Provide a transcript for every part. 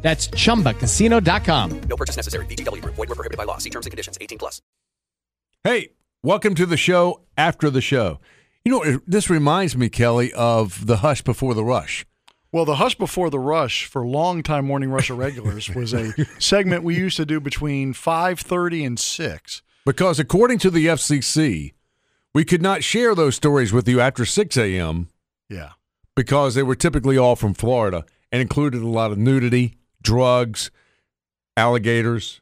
That's chumbacasino.com. No purchase necessary. VGW Group. Void were prohibited by law. See terms and conditions. 18 plus. Hey, welcome to the show after the show. You know, this reminds me, Kelly, of the hush before the rush. Well, the Hush Before the Rush for longtime Morning Rush regulars was a segment we used to do between 5.30 and 6. Because according to the FCC, we could not share those stories with you after 6 a.m. Yeah. because they were typically all from Florida and included a lot of nudity, drugs, alligators,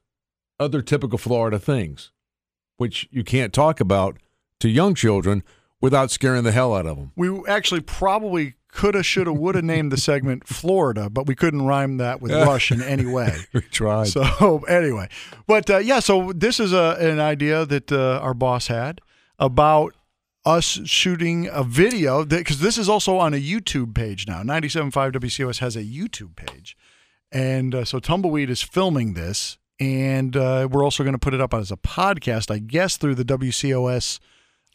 other typical Florida things, which you can't talk about to young children without scaring the hell out of them. We actually probably coulda, shoulda, woulda named the segment Florida, but we couldn't rhyme that with Rush in any way. We tried. So anyway, but uh, yeah, so this is a, an idea that uh, our boss had about us shooting a video because this is also on a YouTube page now. 97.5 WCOS has a YouTube page, and uh, so Tumbleweed is filming this, and uh, we're also going to put it up as a podcast, I guess, through the WCOS.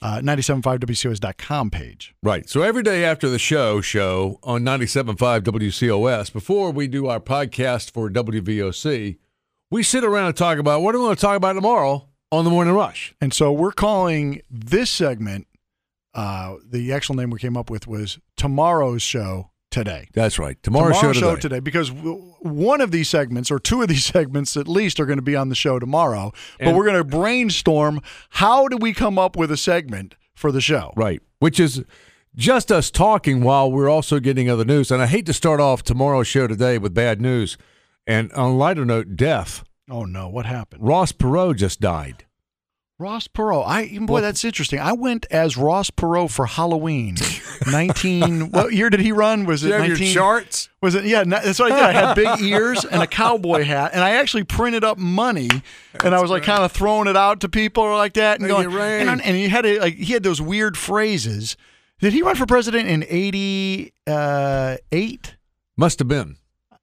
Uh, 975WCOS.com page. Right. So every day after the show, show on 97.5 WCOS, before we do our podcast for WVOC, we sit around and talk about what are we going to talk about tomorrow on the Morning Rush. And so we're calling this segment, uh, the actual name we came up with was Tomorrow's Show Today. That's right. Tomorrow's show today. because one of these segments, or two of these segments at least, are going to be on the show tomorrow. but And- we're going to brainstorm how do we come up with a segment for the show? Right. Which is just us talking while we're also getting other news. And I hate to start off tomorrow's show today with bad news. And on a lighter note, death. Oh no, what happened? Ross Perot just died. Ross Perot. I boy, that's interesting. I went as Ross Perot for Halloween. Nineteen. what year did he run? Was it you have your nineteen? charts? Was it? Yeah, that's what I did. I had big ears and a cowboy hat, and I actually printed up money, and I was like kind of throwing it out to people or like that, and going. And, and he had a, like he had those weird phrases. Did he run for president in eighty uh, eight? Must have been.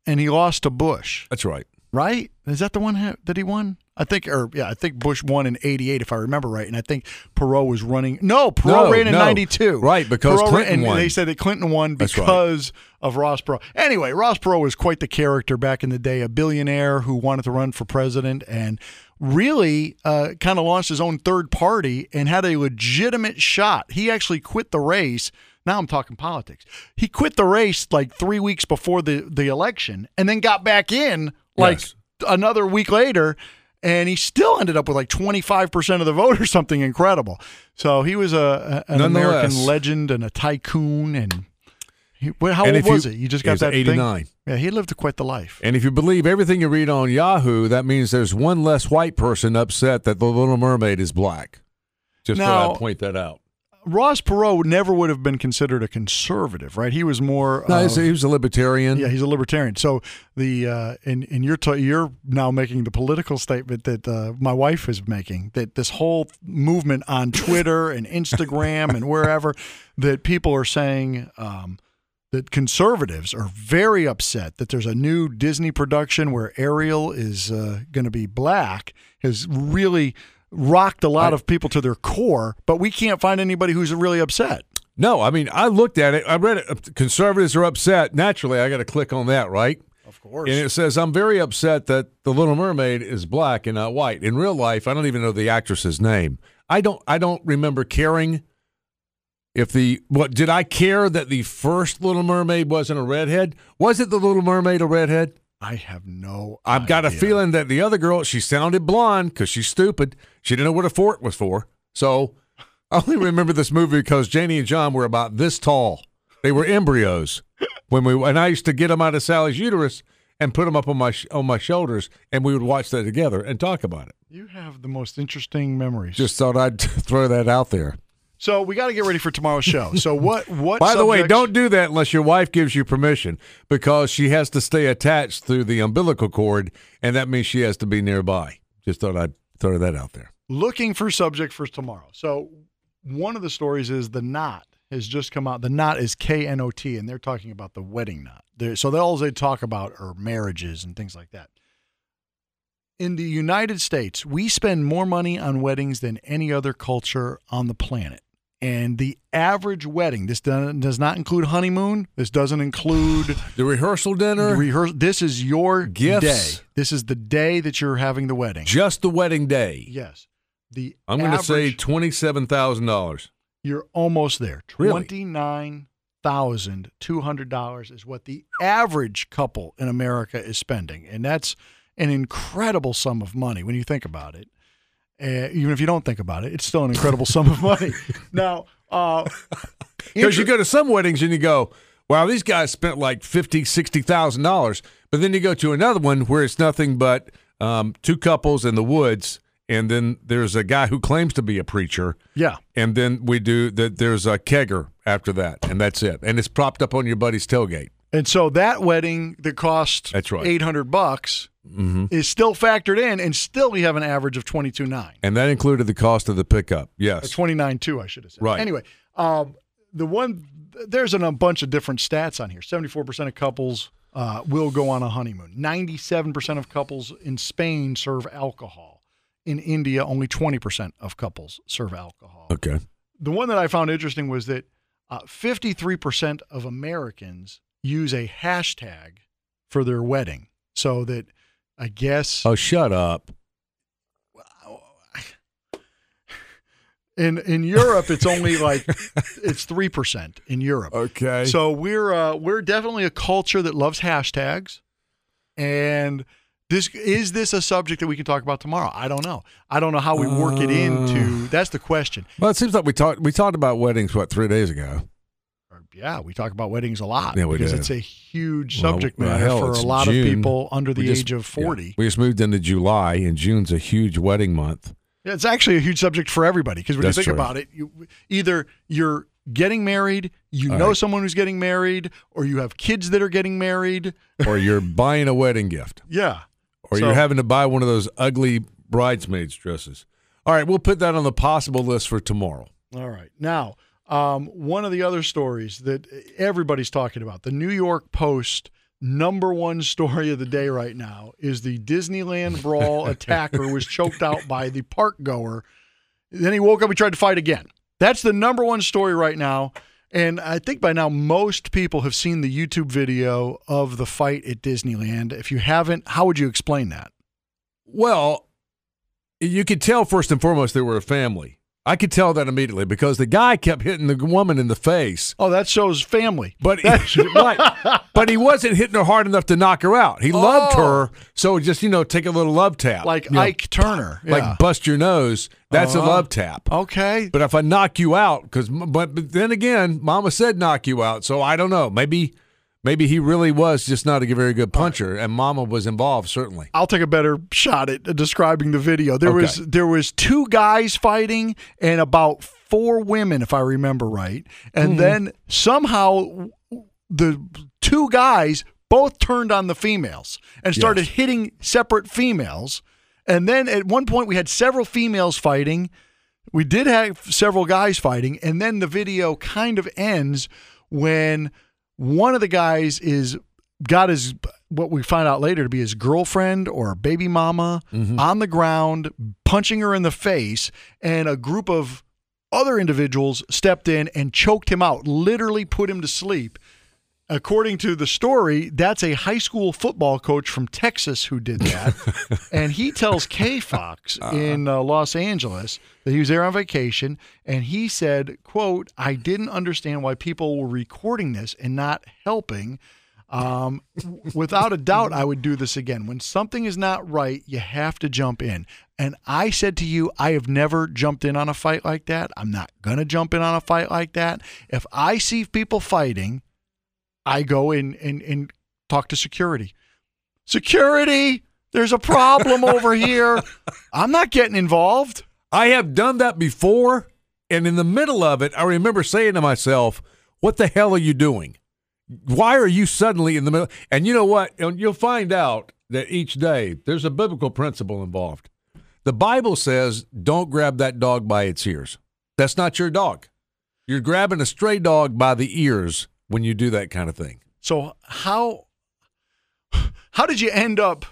And he lost to Bush, That's right. right? Is that the one ha- that he won? I think, or yeah, I think Bush won in '88, if I remember right. And I think Perot was running. No, Perot No, ran in no. '92. Right, because Perot- Clinton and won. They said that Clinton won That's right. because of Ross Perot. Anyway, Ross Perot was quite the character back in the day, a billionaire who wanted to run for president and really uh, kind of launched his own third party and had a legitimate shot. He actually quit the race. Now I'm talking politics. He quit the race like three weeks before the, the election and then got back in like Yes. another week later. And he still ended up with like 25% of the vote or something incredible. So he was a, a- an American legend and a tycoon. And he, how And old was you- he? You just got that thing? 89. Yeah, he lived quite the life. And if you believe everything you read on Yahoo, that means there's one less white person upset that the Little Mermaid is black. Just thought I'd point that out. Ross Perot never would have been considered a conservative, right? He was more. No, of, he was a libertarian. Yeah, he's a libertarian. So the uh, and and you're t- you're now making the political statement that uh, my wife is making that this whole movement on Twitter and Instagram and wherever that people are saying. Um, that conservatives are very upset that there's a new Disney production where Ariel is uh, going to be black has really rocked a lot I- of people to their core, but we can't find anybody who's really upset. No, I mean, I looked at it. I read it. Conservatives are upset. Naturally, I got to click on that, right? Of course. And it says, I'm very upset that the Little Mermaid is black and not white. In real life, I don't even know the actress's name. I don't I don't remember caring if the what did I care that the first Little Mermaid wasn't a redhead? Was it the Little Mermaid a redhead? I have no. I've got a feeling that the other girl, she sounded blonde because she's stupid. She didn't know what a fort was for. So I only remember this movie because Janie and John were about this tall. They were embryos when we and I used to get them out of Sally's uterus and put them up on my on my shoulders, and we would watch that together and talk about it. You have the most interesting memories. Just thought I'd throw that out there. So we got to get ready for tomorrow's show. So what? What? By the way, don't do that unless your wife gives you permission because she has to stay attached through the umbilical cord, and that means she has to be nearby. Just thought I'd Throw that out there. looking for subject for tomorrow. So one of the stories is the knot has just come out. The knot is K N O T, and they're talking about the wedding knot. They're, so they all they talk about are marriages and things like that. In the United States, we spend more money on weddings than any other culture on the planet. And the average wedding, this do- does not include honeymoon. This doesn't include The rehearsal dinner, rehearsal. This is your Gifts. day. This is the day that you're having the wedding. just the wedding day. Yes. The I'm going to say twenty-seven thousand dollars. You're almost there. Really? Twenty nine thousand two hundred dollars is what the average couple in America is spending, and that's an incredible sum of money when you think about it. Uh, even if you don't think about it, it's still an incredible sum of money. Now, uh, Because you go to some weddings and you go, wow, these guys spent like fifty, sixty thousand dollars. But then you go to another one where it's nothing but um, two couples in the woods, and then there's a guy who claims to be a preacher, yeah, and then we do that. There's a kegger after that, and that's it. And it's propped up on your buddy's tailgate. and so that wedding that cost That's right. eight hundred bucks Mm-hmm. is still factored in, and still we have an average of twenty two nine. And that included the cost of the pickup. Yes. Twenty nine two, I should have said. Right. Anyway, um, the one there's an, a bunch of different stats on here. Seventy four percent of couples uh, will go on a honeymoon. Ninety seven percent of couples in Spain serve alcohol. In India, only twenty percent of couples serve alcohol. Okay. The one that I found interesting was that fifty three percent of Americans use a hashtag for their wedding. So that I guess Oh, shut up. in in Europe it's only like it's three percent in Europe. Okay. So we're uh, we're definitely a culture that loves hashtags, and this is this a subject that we can talk about tomorrow? I don't know. I don't know how we work it Uh. into. That's the question. well, it seems like we talked we talked about weddings what three days ago. Yeah, we talk about weddings a lot Yeah, we because do. it's a huge Well, subject well, matter hell, for a lot of people under the just- age of yeah. forty. We just moved into July, and June's a huge wedding month. Yeah, it's actually a huge subject for everybody because when That's you think true. about it, you either you're getting married, you All know right. someone who's getting married, or you have kids that are getting married. or you're buying a wedding gift, Yeah. or So- you're having to buy one of those ugly bridesmaids dresses. All right, we'll put that on the possible list for tomorrow. All right. Now, um, one of the other stories that everybody's talking about, the New York Post number one story of the day right now is the Disneyland brawl attacker was choked out by the park goer. Then he woke up, he tried to fight again. That's the number one story right now. And I think by now most people have seen the YouTube video of the fight at Disneyland. If you haven't, how would you explain that? Well, you could tell first and foremost they were a family. I could tell that immediately because the guy kept hitting the woman in the face. Oh, that shows family. But right, but he wasn't hitting her hard enough to knock her out. He loved Oh. her, so just you know, take a little love tap, like You know, Ike Turner. like Yeah. bust your nose. That's a Uh-huh. love tap. okay. But if I knock you out, because but, but then again, Mama said knock you out, so I don't know. Maybe maybe he really was just not a very good puncher, and Mama was involved certainly. I'll take a better shot at describing the video. There Okay. was there was two guys fighting and about four women, if I remember right. And Mm-hmm. then somehow the two guys both turned on the females and started Yes. hitting separate females. And then at one point we had several females fighting. We did have several guys fighting, and then the video kind of ends when one of the guys is got his what we find out later to be his girlfriend or baby mama mm-hmm. on the ground punching her in the face and a group of other individuals stepped in and choked him out literally put him to sleep according to the story that's a high school football coach from Texas who did that and he tells K Fox in uh, Los Angeles that he was there on vacation and he said quote I didn't understand why people were recording this and not helping um, without a doubt, I would do this again. When something is not right, you have to jump in. And I said to you, I have never jumped in on a fight like that. I'm not going to jump in on a fight like that. If I see people fighting, I go in and, and talk to security. Security, there's a problem over here. I'm not getting involved. I have done that before, and in the middle of it, I remember saying to myself, "What the hell are you doing? Why are you suddenly in the middle?" And you know what? And you'll find out that each day there's a biblical principle involved. The Bible says don't grab that dog by its ears. That's not your dog. You're grabbing a stray dog by the ears when you do that kind of thing. So how how did you end up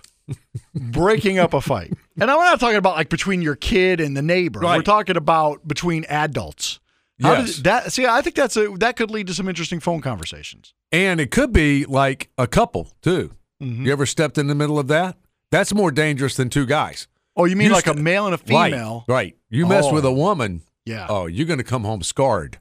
breaking up a fight? And I'm not talking about like between your kid and the neighbor. We're talking about between adults. How Yes. that see? I think that's a that could lead to some interesting phone conversations. And it could be like a couple, too. Mm-hmm. You ever stepped in the middle of that? That's more dangerous than two guys. Oh, you mean You like a male and a female? Right. right. You mess Oh. with a woman, Yeah, oh, you're going to come home scarred.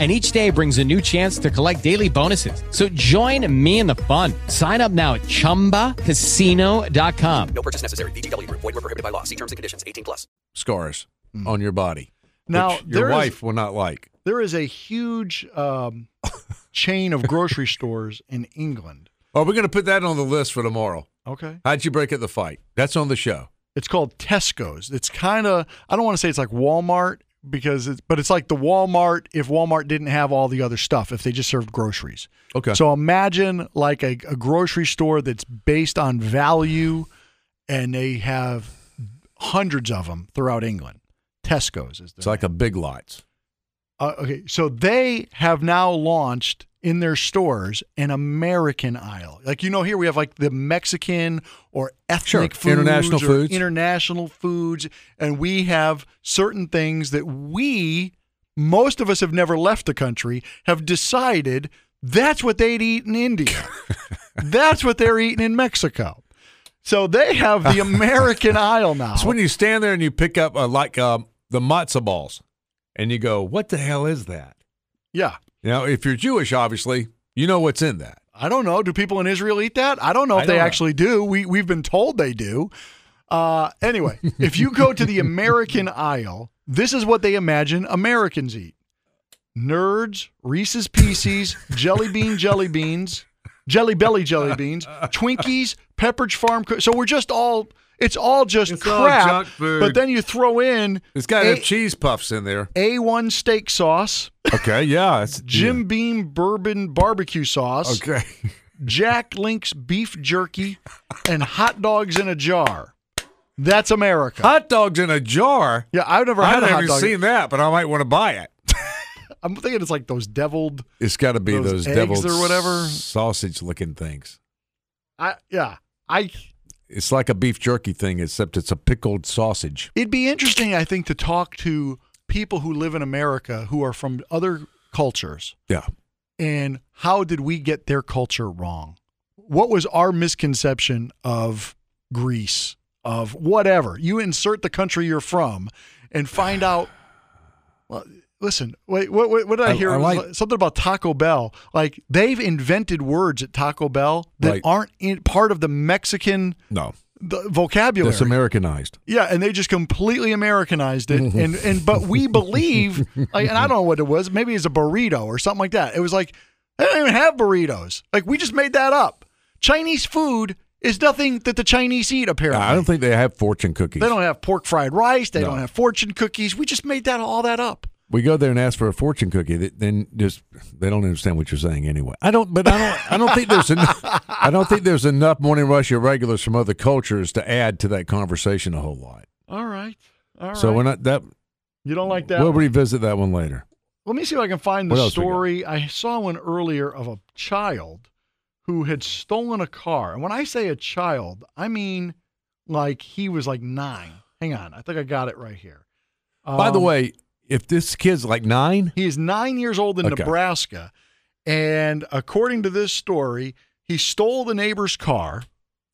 And each day brings a new chance to collect daily bonuses. So join me in the fun. Sign up now at chumbacasino.com. No purchase necessary. VGW Group. Void were prohibited by law. See terms and conditions. 18 plus. scars on your body. Now, which there your is- wife will not like. There is a huge um, chain of grocery stores in England. Oh, we're going to put that on the list for tomorrow. Okay. How'd you break up the fight? That's on the show. It's called Tesco's. It's kind of I don't want to say it's like Walmart because it's but it's like the Walmart if Walmart didn't have all the other stuff if they just served groceries. Okay. So imagine like a, a grocery store that's based on value and they have hundreds of them throughout England. Tesco's is the it's like a big lots. Uh, okay, so they have now launched in their stores an American aisle. Like you know, here we have like the Mexican or ethnic Sure, foods, international foods. international foods, and we have certain things that we, most of us, have never left the country, have decided that's what they'd eat in India. that's what they're eating in Mexico. So they have the American aisle now. It's when you stand there and you pick up uh, like um, the matzo balls, and you go, "What the hell is that?" yeah. Now, if you're Jewish, obviously, you know what's in that. I don't know. Do people in Israel eat that? I don't know if they don't know. actually do. We we've been told they do. Uh, anyway, if you go to the American aisle, this is what they imagine Americans eat: nerds, Reese's Pieces, jelly bean jelly beans, jelly belly jelly beans, Twinkies, Pepperidge Farm. Co- So we're just all. It's all just It's all crap. junk food. But then you throw in It's got A- cheese puffs in there. A1 steak sauce, Okay, yeah, it's Jim Beam bourbon barbecue sauce. Okay, Jack Link's beef jerky, and hot dogs in a jar. That's America. hot dogs in a jar. yeah, I've never I've had hot never dog. seen that, but I might want to buy it. I'm thinking it's like those deviled. It's got to be Those those, deviled or whatever. sausage-looking things. I yeah. I. It's like a beef jerky thing, except it's a pickled sausage. It'd be interesting, I think, to talk to people who live in America who are from other cultures Yeah, and how did we get their culture wrong? What was our misconception of Greece, of whatever? You insert the country you're from and find out. Well, listen, wait, what, what, what did I, I- hear? I like- something about Taco Bell. Like they've invented words at Taco Bell that Right. aren't in, part of the Mexican no, the vocabulary. it's Americanized. Yeah, and they just completely Americanized it, and and but we believe, like, and I don't know what it was. Maybe it's a burrito or something like that. It was like they don't even have burritos. Like we just made that up. Chinese food is nothing that the Chinese eat. Apparently, I don't think they have fortune cookies. they don't have pork fried rice. They No. don't have fortune cookies. We just made that all that up. We go there and ask for a fortune cookie. th- Then just they don't understand what you're saying anyway. I don't, but I don't. I don't think there's enough. I don't think there's enough morning rush irregulars from other cultures to add to that conversation a whole lot. All right, all right. So we're not that. you don't like that? We'll one? revisit that one later. Let me see if I can find the else we got? story. I saw one earlier of a child who had stolen a car. And when I say a child, I mean like he was like nine. Hang on. I think I got it right here. By the Um, way, if this kid's like nine, he is nine years old in Okay. Nebraska. And according to this story, he stole the neighbor's car.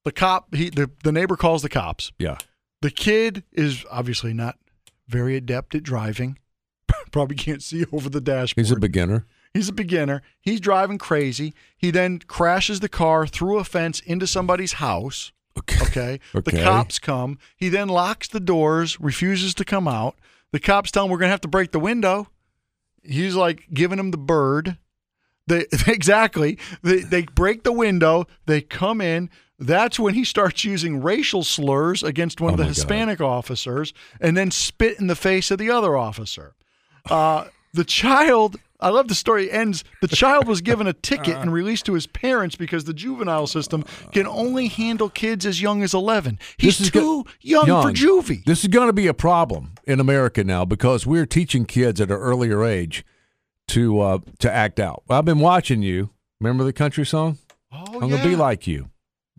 The cop, he, the, the neighbor calls the cops. yeah, The kid is obviously not very adept at driving. Probably can't see over the dashboard. he's a beginner. He's a beginner. He's driving crazy. He then crashes the car through a fence into somebody's house. Okay. Okay. The cops come. He then locks the doors, refuses to come out. The cops tell him we're going to have to break the window. He's like giving him the bird. They exactly. They they break the window. They come in. That's when he starts using racial slurs against one Oh of the my God. Hispanic officers, and then spit in the face of the other officer. Uh, the child. I love the story ends. The child was given a ticket and released to his parents because the juvenile system can only handle kids as young as 11. He's too go- young, for juvie. This is going to be a problem in America now because we're teaching kids at an earlier age to uh, to act out. I've been watching you. Remember the country song? oh, I'm gonna be like you.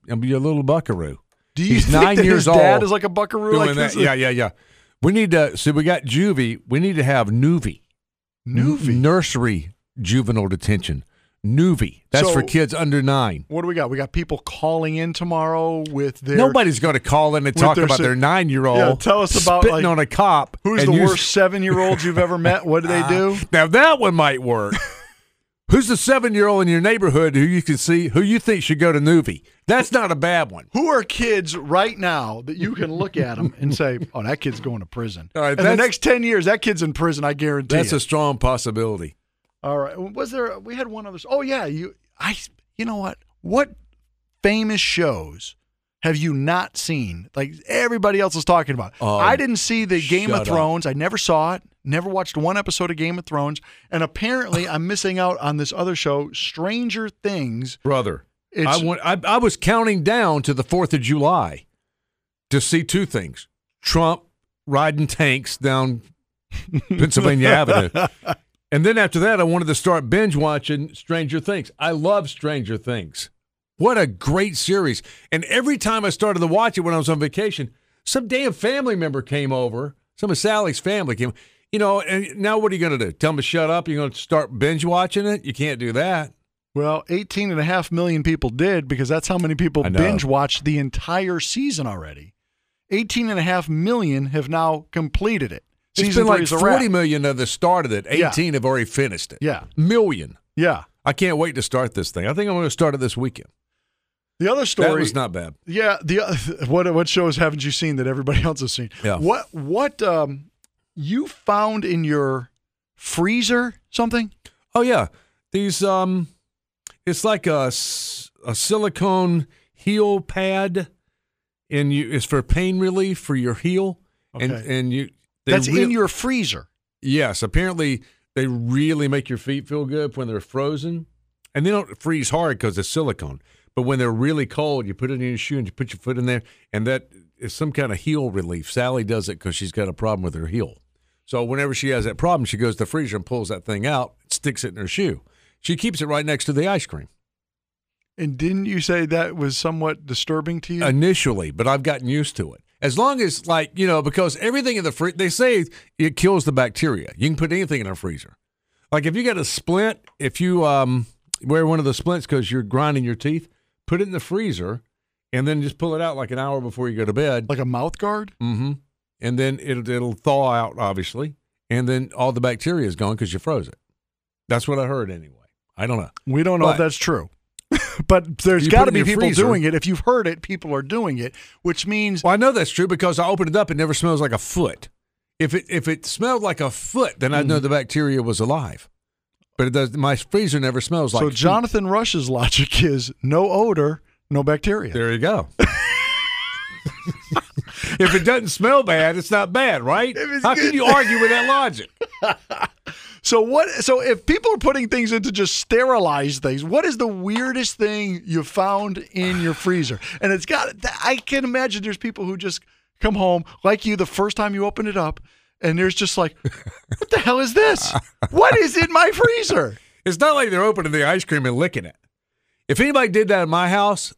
I'm gonna be a little buckaroo. Do you He's think nine that years his dad old is like a buckaroo like. Yeah, yeah, yeah. We need to. So we got juvie. We need to have nuvie. Nuvie. Nursery juvenile detention. Nuvie. That's So- for kids under nine. What do we got? We got people calling in tomorrow with their Nobody's going to call in and talk their about si- their nine year old. Yeah, tell us about, spitting like, on a cop. Who's and the use- worst seven year olds you've ever met? What do they ah, do? Now that one might work. Who's the seven year old in your neighborhood who you can see who you think should go to Nuvie? That's not a bad one. Who are kids right now that you can look at them and say, "Oh, that kid's going to prison"? All right, in the next ten years, that kid's in prison. I guarantee. That's it. a strong possibility. All right. Was there? We had one other. Oh yeah. You. I. You know what? What famous shows have you not seen? Like everybody else is talking about. Oh, I didn't see the Game of shut up. Thrones. I never saw it. Never watched one episode of Game of Thrones. And apparently, I'm missing out on this other show, Stranger Things. Brother. It's- I, went, I, I was counting down to the 4th of July to see two things Trump riding tanks down Pennsylvania Avenue. And then after that, I wanted to start binge watching Stranger Things. I love Stranger Things. What a great series. And every time I started to watch it when I was on vacation, some damn family member came over. Some of Sally's family came. You know, and now what are you going to do? Tell them to shut up? You're going to start binge watching it? You can't do that. Well, 18 and a half million people did because that's how many people binge watched the entire season already. 18 and a half million have now completed it. It's Season been like is a 40 wrap. million of the started it. Yeah. 18 have already finished it. Yeah. Million. Yeah. I can't wait to start this thing. I think I'm going to start it this weekend. The other story That was not bad. Yeah, the what what shows haven't you seen that everybody else has seen? Yeah. What what um you found in your freezer something? Oh yeah, these um, it's like a, a silicone heel pad, and you it's for pain relief for your heel, and Okay. and you That's real- in your freezer. yes. Apparently, they really make your feet feel good when they're frozen, and they don't freeze hard because it's silicone. But when they're really cold, you put it in your shoe and you put your foot in there, and that is some kind of heel relief. Sally does it because she's got a problem with her heel. So whenever she has that problem, she goes to the freezer and pulls that thing out, sticks it in her shoe. She keeps it right next to the ice cream And didn't you say that was somewhat disturbing to you? initially, but I've gotten used to it. As long as, like, you know, because everything in the fridge, they say it kills the bacteria. You can put anything in a freezer. Like if you got a splint, if you um, wear one of the splints because you're grinding your teeth, put it in the freezer and then just pull it out like an hour before you go to bed. like a mouth guard? Mm-hmm. And then it'll it'll thaw out, obviously, and then all the bacteria is gone because you froze it. That's what I heard anyway. I don't know. We don't know if that's true. but there's got to be people freezer. doing it. If you've heard it, people are doing it, which means Well, I know that's true because I opened it up. It never smells like a foot. If it if it smelled like a foot, then I'd Mm. know the bacteria was alive. But it does. My freezer never smells like. so. feet. Jonathan Rush's logic is no odor, no bacteria. There you go. if it doesn't smell bad, it's not bad, right? How can you argue with that logic? So what? So if people are putting things in to just sterilize things, what is the weirdest thing you found in your freezer? And it's got. I can imagine there's people who just come home like you the first time you open it up, and there's just like, what the hell is this? What is in my freezer? It's not like they're opening the ice cream and licking it. If anybody did that in my house,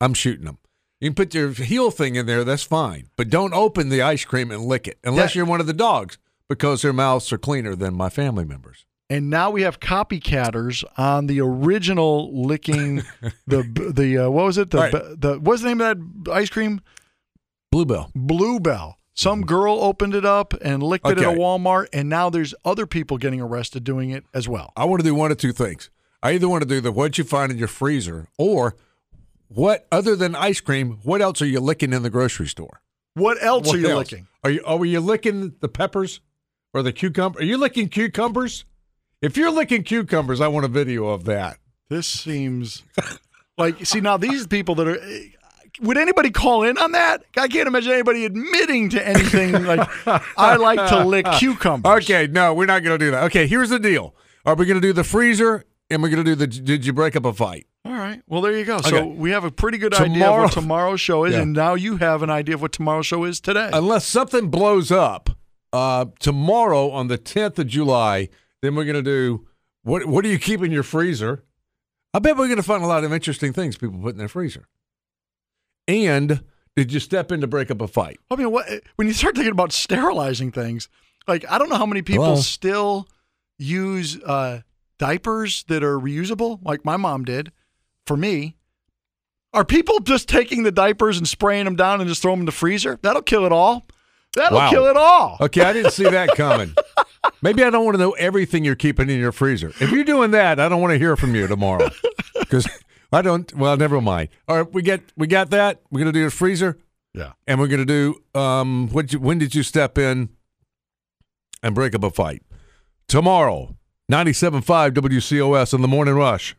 I'm shooting them. You can put your heel thing in there, that's fine. But don't open the ice cream and lick it unless Yeah. you're one of the dogs because their mouths are cleaner than my family members. And now we have copycatters on the original licking the the uh, what was it the Right. the what's the name of that ice cream? Blue Bell. Bluebell. Some girl opened it up and licked it at a Walmart, and now there's other people getting arrested doing it as well. I want to do one of two things. I either want to do the what you find in your freezer or what other than ice cream, what else are you licking in the grocery store? What else What are you else? licking? Are you are you licking the peppers or the cucumber? Are you licking cucumbers? If you're licking cucumbers, I want a video of that. This seems like see now these people that are. Would anybody call in on that? I can't imagine anybody admitting to anything like I like to lick cucumbers. Okay, no, we're not going to do that. Okay, here's the deal. Are we going to do the freezer and we're going to do the did you break up a fight? All right. Well, there you go. So we have a pretty good idea of what tomorrow's show is, Yeah. and now you have an idea of what tomorrow's show is today. Unless something blows up uh, tomorrow on the 10th of July, then we're going to do what what do you keep in your freezer? I bet we're going to find a lot of interesting things people put in their freezer. And did you step in to break up a fight? I mean, what when you start thinking about sterilizing things, like I don't know how many people Hello? still use uh, diapers that are reusable, like my mom did. For me, are people just taking the diapers and spraying them down and just throwing them in the freezer? That'll kill it all. That'll Wow. kill it all. Okay, I didn't see that coming. Maybe I don't want to know everything you're keeping in your freezer. If you're doing that, I don't want to hear from you tomorrow because I don't. Well, never mind. All right, we get we got that. We're gonna do the freezer, Yeah. and we're gonna do. Um, what? When did you step in and break up a fight? Tomorrow, 97.5 WCOS in the morning rush.